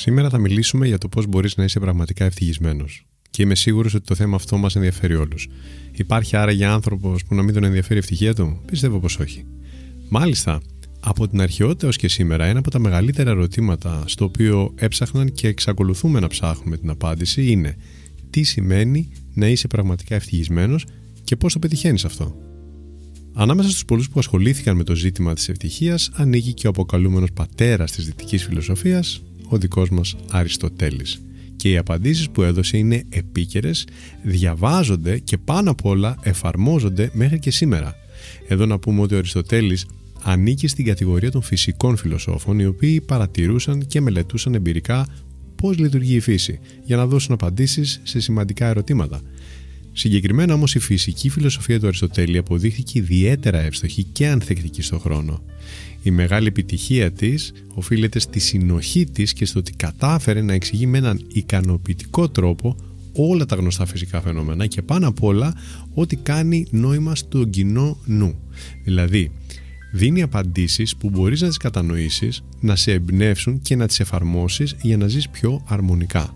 Σήμερα θα μιλήσουμε για το πώς μπορείς να είσαι πραγματικά ευτυχισμένος. Και είμαι σίγουρος ότι το θέμα αυτό μας ενδιαφέρει όλους. Υπάρχει άραγε άνθρωπος που να μην τον ενδιαφέρει η ευτυχία του, πιστεύω πως όχι. Μάλιστα, από την αρχαιότητα ως και σήμερα, ένα από τα μεγαλύτερα ερωτήματα στο οποίο έψαχναν και εξακολουθούμε να ψάχνουμε την απάντηση είναι τι σημαίνει να είσαι πραγματικά ευτυχισμένος και πώς το πετυχαίνεις αυτό. Ανάμεσα στους πολλούς που ασχολήθηκαν με το ζήτημα της ευτυχίας ανήκει και ο αποκαλούμενος πατέρας της δυτικής φιλοσοφίας, ο δικός μας Αριστοτέλης. Και οι απαντήσεις που έδωσε είναι επίκαιρες, διαβάζονται και πάνω απ' όλα εφαρμόζονται μέχρι και σήμερα. Εδώ να πούμε ότι ο Αριστοτέλης ανήκει στην κατηγορία των φυσικών φιλοσόφων οι οποίοι παρατηρούσαν και μελετούσαν εμπειρικά πώς λειτουργεί η φύση, για να δώσουν απαντήσεις σε σημαντικά ερωτήματα. Συγκεκριμένα όμως η φυσική φιλοσοφία του Αριστοτέλη αποδείχθηκε ιδιαίτερα εύστοχη και ανθεκτική στον χρόνο. Η μεγάλη επιτυχία της οφείλεται στη συνοχή της και στο ότι κατάφερε να εξηγεί με έναν ικανοποιητικό τρόπο όλα τα γνωστά φυσικά φαινόμενα και πάνω απ' όλα ό,τι κάνει νόημα στον κοινό νου. Δηλαδή, δίνει απαντήσεις που μπορείς να τις κατανοήσεις, να σε εμπνεύσουν και να τις εφαρμόσεις για να ζεις πιο αρμονικά.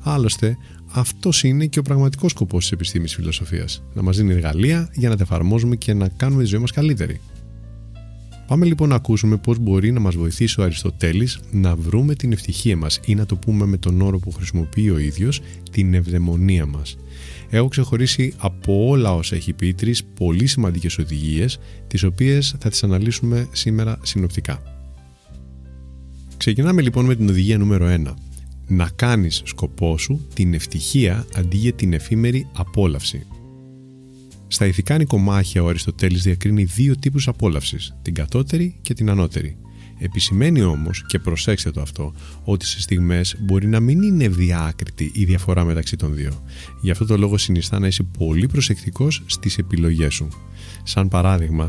Άλλωστε, αυτός είναι και ο πραγματικός σκοπός της επιστήμης φιλοσοφίας. Να μας δίνει εργαλεία για να τα εφαρμόζουμε και να κάνουμε τη ζωή μας καλύτερη. Πάμε λοιπόν να ακούσουμε πώς μπορεί να μας βοηθήσει ο Αριστοτέλης να βρούμε την ευτυχία μας ή να το πούμε με τον όρο που χρησιμοποιεί ο ίδιος, την ευδαιμονία μας έχω ξεχωρίσει από όλα όσα έχει πει τρεις πολύ σημαντικές οδηγίες, τις οποίες θα τις αναλύσουμε σήμερα συνοπτικά. Ξεκινάμε λοιπόν με την οδηγία νούμερο 1. Να κάνεις σκοπό σου την ευτυχία αντί για την εφήμερη απόλαυση. Στα ηθικά νοικομάχια ο Αριστοτέλης διακρίνει δύο τύπους απόλαυσης, την κατώτερη και την ανώτερη. Επισημαίνει όμως, και προσέξτε το αυτό, ότι σε στιγμές μπορεί να μην είναι διάκριτη η διαφορά μεταξύ των δύο. Γι' αυτό το λόγο συνιστά να είσαι πολύ προσεκτικός στις επιλογές σου. Σαν παράδειγμα,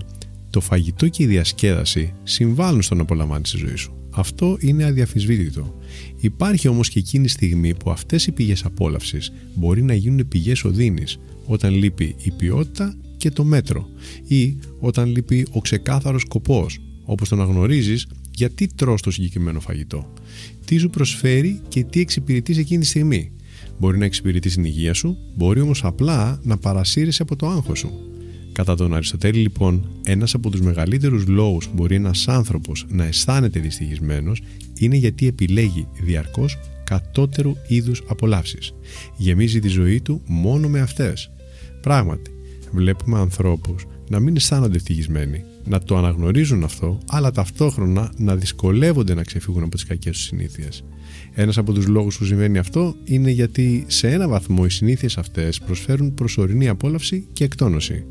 το φαγητό και η διασκέδαση συμβάλλουν στο να απολαμβάνεις τη ζωή σου. Αυτό είναι αδιαφυσβήτητο. Υπάρχει όμως και εκείνη η στιγμή που αυτές οι πηγές απόλαυσης μπορεί να γίνουν πηγές οδύνης, όταν λείπει η ποιότητα και το μέτρο ή όταν λείπει ο ξεκάθαρος σκοπός όπως το να γνωρίζεις γιατί τρως το συγκεκριμένο φαγητό, τι σου προσφέρει και τι εξυπηρετείς εκείνη τη στιγμή. Μπορεί να εξυπηρετείς την υγεία σου, μπορεί όμως απλά να παρασύρεσαι από το άγχος σου. Κατά τον Αριστοτέλη λοιπόν, ένας από τους μεγαλύτερους λόγους που μπορεί ένας άνθρωπος να αισθάνεται δυστυχισμένος είναι γιατί επιλέγει διαρκώς κατώτερου είδους απολαύσεις. Γεμίζει τη ζωή του μόνο με αυτές. Πράγματι, βλέπουμε ανθρώπους να μην αισθάνονται ευτυχισμένοι να το αναγνωρίζουν αυτό, αλλά ταυτόχρονα να δυσκολεύονται να ξεφύγουν από τις κακές τους συνήθειες. Ένας από τους λόγους που συμβαίνει αυτό είναι γιατί σε ένα βαθμό οι συνήθειες αυτές προσφέρουν προσωρινή απόλαυση και εκτόνωση.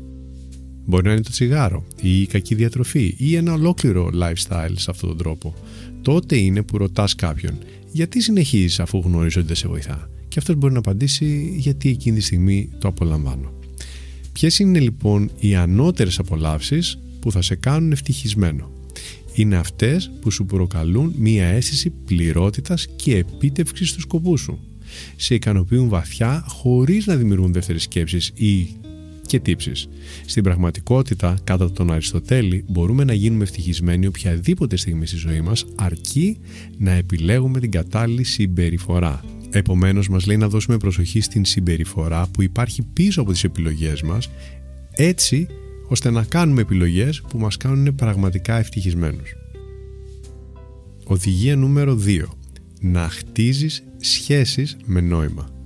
Μπορεί να είναι το τσιγάρο ή η κακή διατροφή ή ένα ολόκληρο lifestyle σε αυτόν τον τρόπο. Τότε είναι που ρωτάς κάποιον γιατί συνεχίζεις αφού γνωρίζει ότι δεν σε βοηθά; Και αυτός μπορεί να απαντήσει γιατί εκείνη τη στιγμή το απολαμβάνω. Ποιες είναι λοιπόν οι ανώτερες απολαύσεις που θα σε κάνουν ευτυχισμένο; Είναι αυτές που σου προκαλούν μία αίσθηση πληρότητας και επίτευξης του σκοπού σου. Σε ικανοποιούν βαθιά χωρίς να δημιουργούν δεύτερες σκέψεις ή και τύψεις. Στην πραγματικότητα, κατά τον Αριστοτέλη, μπορούμε να γίνουμε ευτυχισμένοι οποιαδήποτε στιγμή στη ζωή μας, αρκεί να επιλέγουμε την κατάλληλη συμπεριφορά. Επομένως, μας λέει να δώσουμε προσοχή στην συμπεριφορά που υπάρχει πίσω από τις επιλογές μας, έτσι ώστε να κάνουμε επιλογές που μας κάνουν πραγματικά ευτυχισμένους. Οδηγία νούμερο 2. Να χτίζεις σχέσεις με νόημα.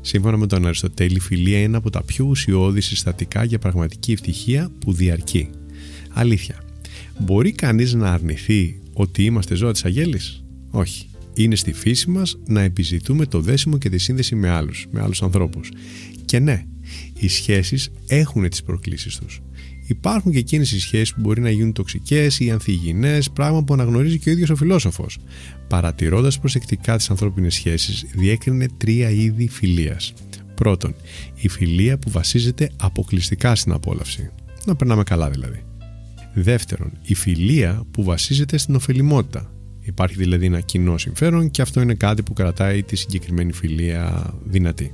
Σύμφωνα με τον Αριστοτέλη, η φιλία είναι από τα πιο ουσιώδη συστατικά για πραγματική ευτυχία που διαρκεί. Αλήθεια. Μπορεί κανείς να αρνηθεί ότι είμαστε ζώα της αγέλης; Όχι. Είναι στη φύση μας να επιζητούμε το δέσιμο και τη σύνδεση με άλλους, με άλλους ανθρώπους. Και ναι, οι σχέσεις έχουν τις προκλήσεις τους. Υπάρχουν και εκείνες οι σχέσεις που μπορεί να γίνουν τοξικές ή ανθυγιεινέ, πράγμα που αναγνωρίζει και ο ίδιος ο φιλόσοφος. Παρατηρώντας προσεκτικά τις ανθρώπινες σχέσεις, διέκρινε τρία είδη φιλίας. Πρώτον, η φιλία που βασίζεται αποκλειστικά στην απόλαυση. Να περνάμε καλά δηλαδή. Δεύτερον, η φιλία που βασίζεται στην ωφελημότητα. Υπάρχει δηλαδή ένα κοινό συμφέρον και αυτό είναι κάτι που κρατάει τη συγκεκριμένη φιλία δυνατή.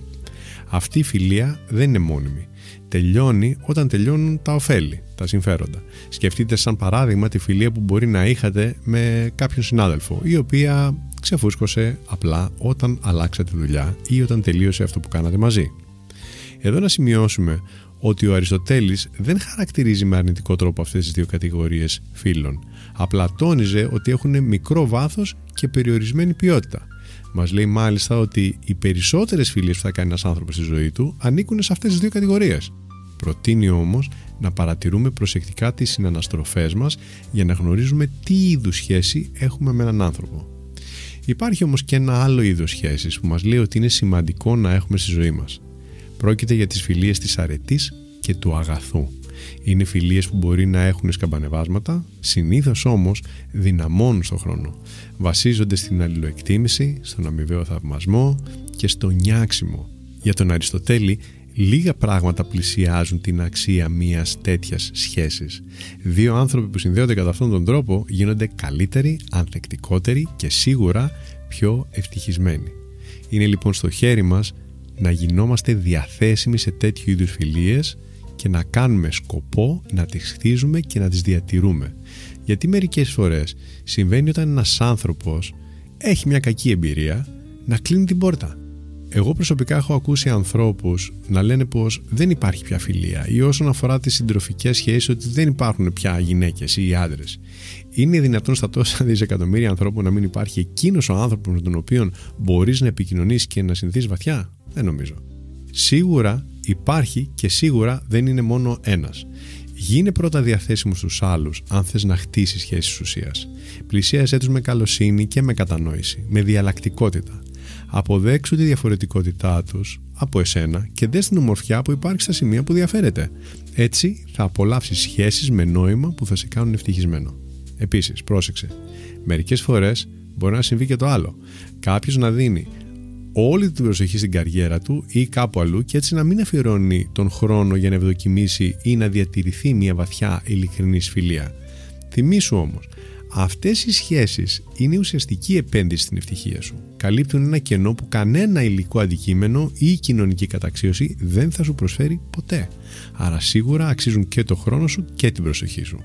Αυτή η φιλία δεν είναι μόνιμη. Τελειώνει όταν τελειώνουν τα ωφέλη, τα συμφέροντα. Σκεφτείτε σαν παράδειγμα τη φιλία που μπορεί να είχατε με κάποιον συνάδελφο, η οποία ξεφούσκωσε απλά όταν αλλάξατε δουλειά ή όταν τελείωσε αυτό που κάνατε μαζί. Εδώ να σημειώσουμε ότι ο Αριστοτέλης δεν χαρακτηρίζει με αρνητικό τρόπο αυτές τις δύο κατηγορίες φίλων. Απλά τόνιζε ότι έχουν μικρό βάθος και περιορισμένη ποιότητα. Μας λέει μάλιστα ότι οι περισσότερες φιλίες που θα κάνει ένας άνθρωπος στη ζωή του ανήκουν σε αυτές τις δύο κατηγορίες. Προτείνει όμως να παρατηρούμε προσεκτικά τις συναναστροφές μας για να γνωρίζουμε τι είδους σχέση έχουμε με έναν άνθρωπο. Υπάρχει όμως και ένα άλλο είδος σχέσης που μας λέει ότι είναι σημαντικό να έχουμε στη ζωή μας. Πρόκειται για τις φιλίες της αρετής και του αγαθού. Είναι φιλίες που μπορεί να έχουν σκαμπανεβάσματα, συνήθως όμως δυναμώνουν στον χρόνο. Βασίζονται στην αλληλοεκτίμηση, στον αμοιβαίο θαυμασμό και στο νιάξιμο. Για τον Αριστοτέλη, λίγα πράγματα πλησιάζουν την αξία μιας τέτοιας σχέσης. Δύο άνθρωποι που συνδέονται κατά αυτόν τον τρόπο γίνονται καλύτεροι, ανθεκτικότεροι και σίγουρα πιο ευτυχισμένοι. Είναι λοιπόν στο χέρι μας να γινόμαστε διαθέσιμοι σε τέτοιου είδους φιλίες και να κάνουμε σκοπό να τις χτίζουμε και να τις διατηρούμε. Γιατί μερικές φορές συμβαίνει όταν ένας άνθρωπος έχει μια κακή εμπειρία να κλείνει την πόρτα. Εγώ προσωπικά έχω ακούσει ανθρώπους να λένε πως δεν υπάρχει πια φιλία ή όσον αφορά τις συντροφικές σχέσεις ότι δεν υπάρχουν πια γυναίκες ή άντρες. Είναι δυνατόν στα τόσα δισεκατομμύρια ανθρώπων να μην υπάρχει εκείνος ο άνθρωπος με τον οποίο μπορείς να επικοινωνείς και να συνθείς βαθιά; Δεν νομίζω. Σίγουρα υπάρχει και σίγουρα δεν είναι μόνο ένας. Γίνε πρώτα διαθέσιμος στους άλλους αν θες να χτίσεις σχέσεις ουσίας. Πλησίασέ τους με καλοσύνη και με κατανόηση, με διαλλακτικότητα. Αποδέξου τη διαφορετικότητά τους από εσένα και δες την ομορφιά που υπάρχει στα σημεία που διαφέρεται. Έτσι θα απολαύσεις σχέσεις με νόημα που θα σε κάνουν ευτυχισμένο. Επίσης, πρόσεξε, μερικές φορές μπορεί να συμβεί και το άλλο. Κάποιος να δίνει όλη την προσοχή στην καριέρα του ή κάπου αλλού και έτσι να μην αφιερώνει τον χρόνο για να ευδοκιμήσει ή να διατηρηθεί μια βαθιά ειλικρινή φιλία. Θυμήσου όμως, αυτές οι σχέσεις είναι η ουσιαστική επένδυση στην ευτυχία σου. Καλύπτουν ένα κενό που κανένα υλικό αντικείμενο ή κοινωνική καταξίωση δεν θα σου προσφέρει ποτέ. Άρα σίγουρα αξίζουν και το χρόνο σου και την προσοχή σου.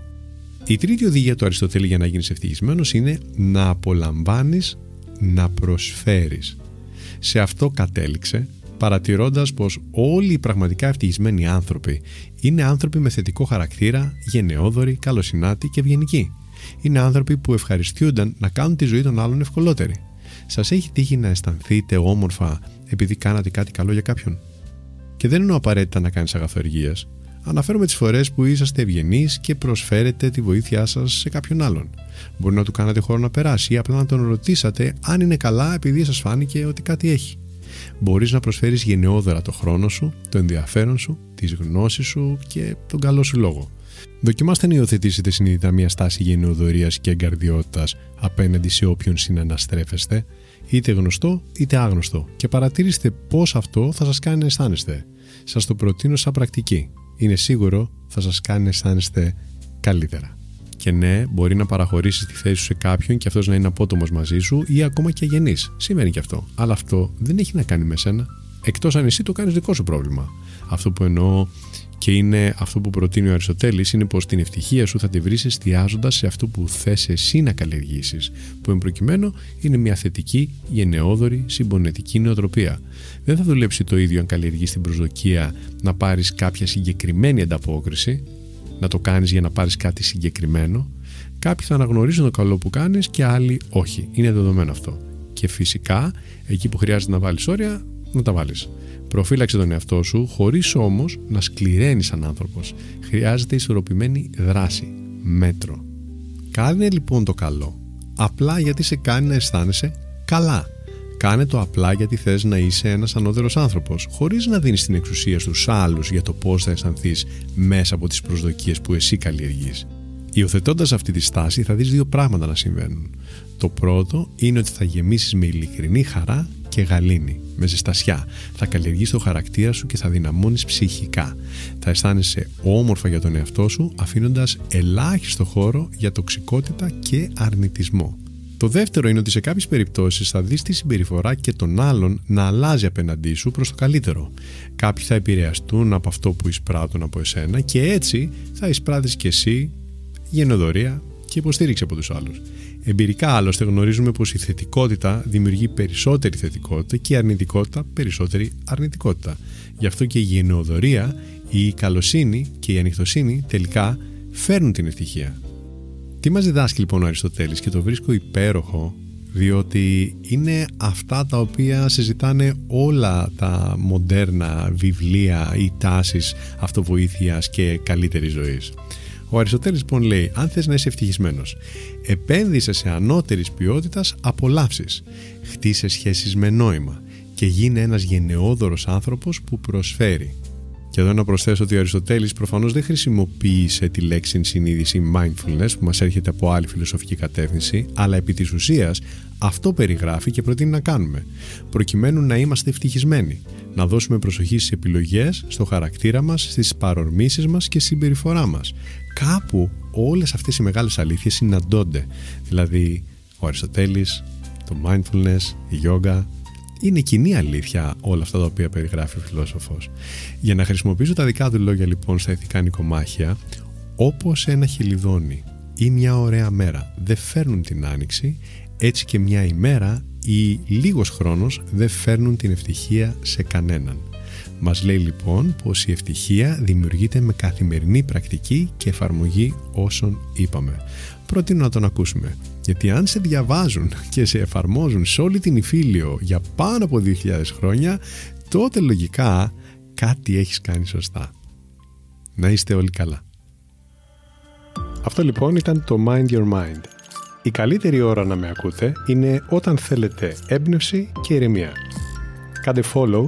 Η τρίτη οδηγία του Αριστοτέλη για να γίνεις ευτυχισμένος είναι να απολαμβάνεις να προσφέρεις. Σε αυτό κατέληξε παρατηρώντας πως όλοι οι πραγματικά ευτυχισμένοι άνθρωποι είναι άνθρωποι με θετικό χαρακτήρα, γενναιόδοροι, καλοσυνάτοι και ευγενικοί. Είναι άνθρωποι που ευχαριστούνταν να κάνουν τη ζωή των άλλων ευκολότερη. Σας έχει τύχει να αισθανθείτε όμορφα επειδή κάνατε κάτι καλό για κάποιον; Και δεν εννοώ απαραίτητα να κάνεις αγαθοεργίες. Αναφέρομαι τις φορές που είσαστε ευγενείς και προσφέρετε τη βοήθειά σας σε κάποιον άλλον. Μπορεί να του κάνατε χώρο να περάσει ή απλά να τον ρωτήσατε αν είναι καλά επειδή σας φάνηκε ότι κάτι έχει. Μπορείς να προσφέρεις γενναιόδωρα το χρόνο σου, το ενδιαφέρον σου, τις γνώσεις σου και τον καλό σου λόγο. Δοκιμάστε να υιοθετήσετε συνειδητά μια στάση γενναιοδορίας και εγκαρδιότητας απέναντι σε όποιον συναναστρέφεστε, είτε γνωστό είτε άγνωστο, και παρατηρήστε πώς αυτό θα σας κάνει να αισθάνεστε. Σας το προτείνω σαν πρακτική. Είναι σίγουρο θα σας κάνει να αισθάνεστε καλύτερα. Και ναι, μπορεί να παραχωρήσεις τη θέση σου σε κάποιον και αυτός να είναι απότομος μαζί σου ή ακόμα και αγενή. Σημαίνει και αυτό. Αλλά αυτό δεν έχει να κάνει με σένα. Εκτός αν εσύ το κάνεις δικό σου πρόβλημα. Αυτό που εννοώ και είναι αυτό που προτείνει ο Αριστοτέλης είναι πως την ευτυχία σου θα τη βρεις εστιάζοντας σε αυτό που θες εσύ να καλλιεργήσεις που εμπροκειμένου είναι μια θετική, γενναιόδορη, συμπονετική νοοτροπία. Δεν θα δουλέψει το ίδιο αν καλλιεργείς την προσδοκία να πάρεις κάποια συγκεκριμένη ανταπόκριση να το κάνεις για να πάρεις κάτι συγκεκριμένο. Κάποιοι θα αναγνωρίζουν το καλό που κάνεις και άλλοι όχι. Είναι δεδομένο αυτό. Και φυσικά, εκεί που χρειάζεται να βάλεις όρια, να τα βάλεις. Προφύλαξε τον εαυτό σου, χωρίς όμως να σκληραίνεις σαν άνθρωπος. Χρειάζεται ισορροπημένη δράση, μέτρο. Κάνε λοιπόν το καλό, απλά γιατί σε κάνει να αισθάνεσαι καλά. Κάνε το απλά γιατί θες να είσαι ένας ανώτερος άνθρωπος, χωρίς να δίνεις την εξουσία στους άλλους για το πώς θα αισθανθείς μέσα από τις προσδοκίες που εσύ καλλιεργείς. Υιοθετώντας αυτή τη στάση θα δεις δύο πράγματα να συμβαίνουν. Το πρώτο είναι ότι θα γεμίσεις με ειλικρινή χαρά και γαλήνη, με ζεστασιά. Θα καλλιεργείς το χαρακτήρα σου και θα δυναμώνεις ψυχικά. Θα αισθάνεσαι όμορφα για τον εαυτό σου, αφήνοντας ελάχιστο χώρο για τοξικότητα και αρνητισμό. Το δεύτερο είναι ότι σε κάποιες περιπτώσεις θα δεις τη συμπεριφορά και των άλλων να αλλάζει απέναντί σου προς το καλύτερο. Κάποιοι θα επηρεαστούν από αυτό που εισπράττουν από εσένα και έτσι θα εισπράττεις και εσύ γενοδορία και υποστήριξη από τους άλλους. Εμπειρικά άλλωστε γνωρίζουμε πως η θετικότητα δημιουργεί περισσότερη θετικότητα και η αρνητικότητα περισσότερη αρνητικότητα. Γι' αυτό και η γενναιοδορία, η καλοσύνη και η ανοιχτοσύνη τελικά φέρνουν την ευτυχία. Τι μας διδάσκει λοιπόν ο Αριστοτέλης και το βρίσκω υπέροχο διότι είναι αυτά τα οποία συζητάνε όλα τα μοντέρνα βιβλία ή τάσεις αυτοβοήθειας και καλύτερης ζωής. Ο Αριστοτέλης λοιπόν λέει αν θες να είσαι ευτυχισμένος επένδυσες σε ανώτερης ποιότητας απολαύσεις. Χτίσες σχέσεις με νόημα και γίνε ένας γενναιόδωρος άνθρωπος που προσφέρει και εδώ να προσθέσω ότι ο Αριστοτέλης προφανώς δεν χρησιμοποίησε τη λέξη συνείδηση mindfulness που μας έρχεται από άλλη φιλοσοφική κατεύθυνση, αλλά επί της ουσίας αυτό περιγράφει και προτείνει να κάνουμε, προκειμένου να είμαστε ευτυχισμένοι, να δώσουμε προσοχή στις επιλογές, στο χαρακτήρα μας, στις παρορμήσεις μας και στη συμπεριφορά μας. Κάπου όλες αυτές οι μεγάλες αλήθειες συναντώνται, δηλαδή ο Αριστοτέλης, το mindfulness, η yoga, είναι κοινή αλήθεια όλα αυτά τα οποία περιγράφει ο φιλόσοφος. Για να χρησιμοποιήσω τα δικά του λόγια λοιπόν στα ηθικά νοικομάχια, όπως ένα χελιδόνι ή μια ωραία μέρα δεν φέρνουν την άνοιξη, έτσι και μια ημέρα ή λίγος χρόνος δεν φέρνουν την ευτυχία σε κανέναν. Μας λέει λοιπόν πως η ευτυχία δημιουργείται με καθημερινή πρακτική και εφαρμογή όσων είπαμε. Προτείνω να τον ακούσουμε. Γιατί αν σε διαβάζουν και σε εφαρμόζουν σε όλη την Ιφίλιο για πάνω από 2.000 χρόνια, τότε λογικά κάτι έχεις κάνει σωστά. Να είστε όλοι καλά. Αυτό λοιπόν ήταν το Mind Your Mind. Η καλύτερη ώρα να με ακούτε είναι όταν θέλετε έμπνευση και ηρεμία. Κάντε follow